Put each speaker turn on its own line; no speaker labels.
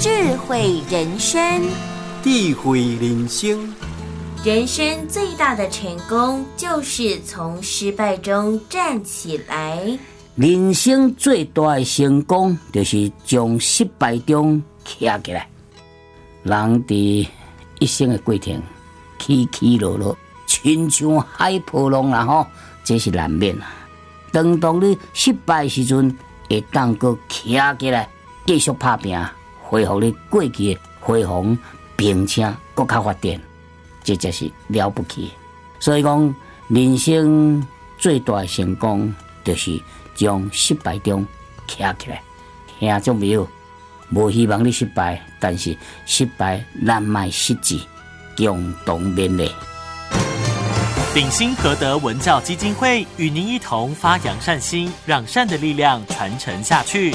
智慧人生，
智慧人生。
人生最大的成功，就是从失败中站起来。
人生最大的成功，就是从失败中站起来。人的一生的过程，起起落落，亲像海波浪啦吼，这是难免啊。当当你失败时阵，会当个站起来，继续拍拼，恢复你过去的辉煌，并且国家发展。这才是了不起，所以讲人生最大的成功，就是从失败中站起来。听众朋友，无希望你失败，但是失败难迈失志，共同勉励。
鼎新和德文教基金会与您一同发扬善心，让善的力量传承下去。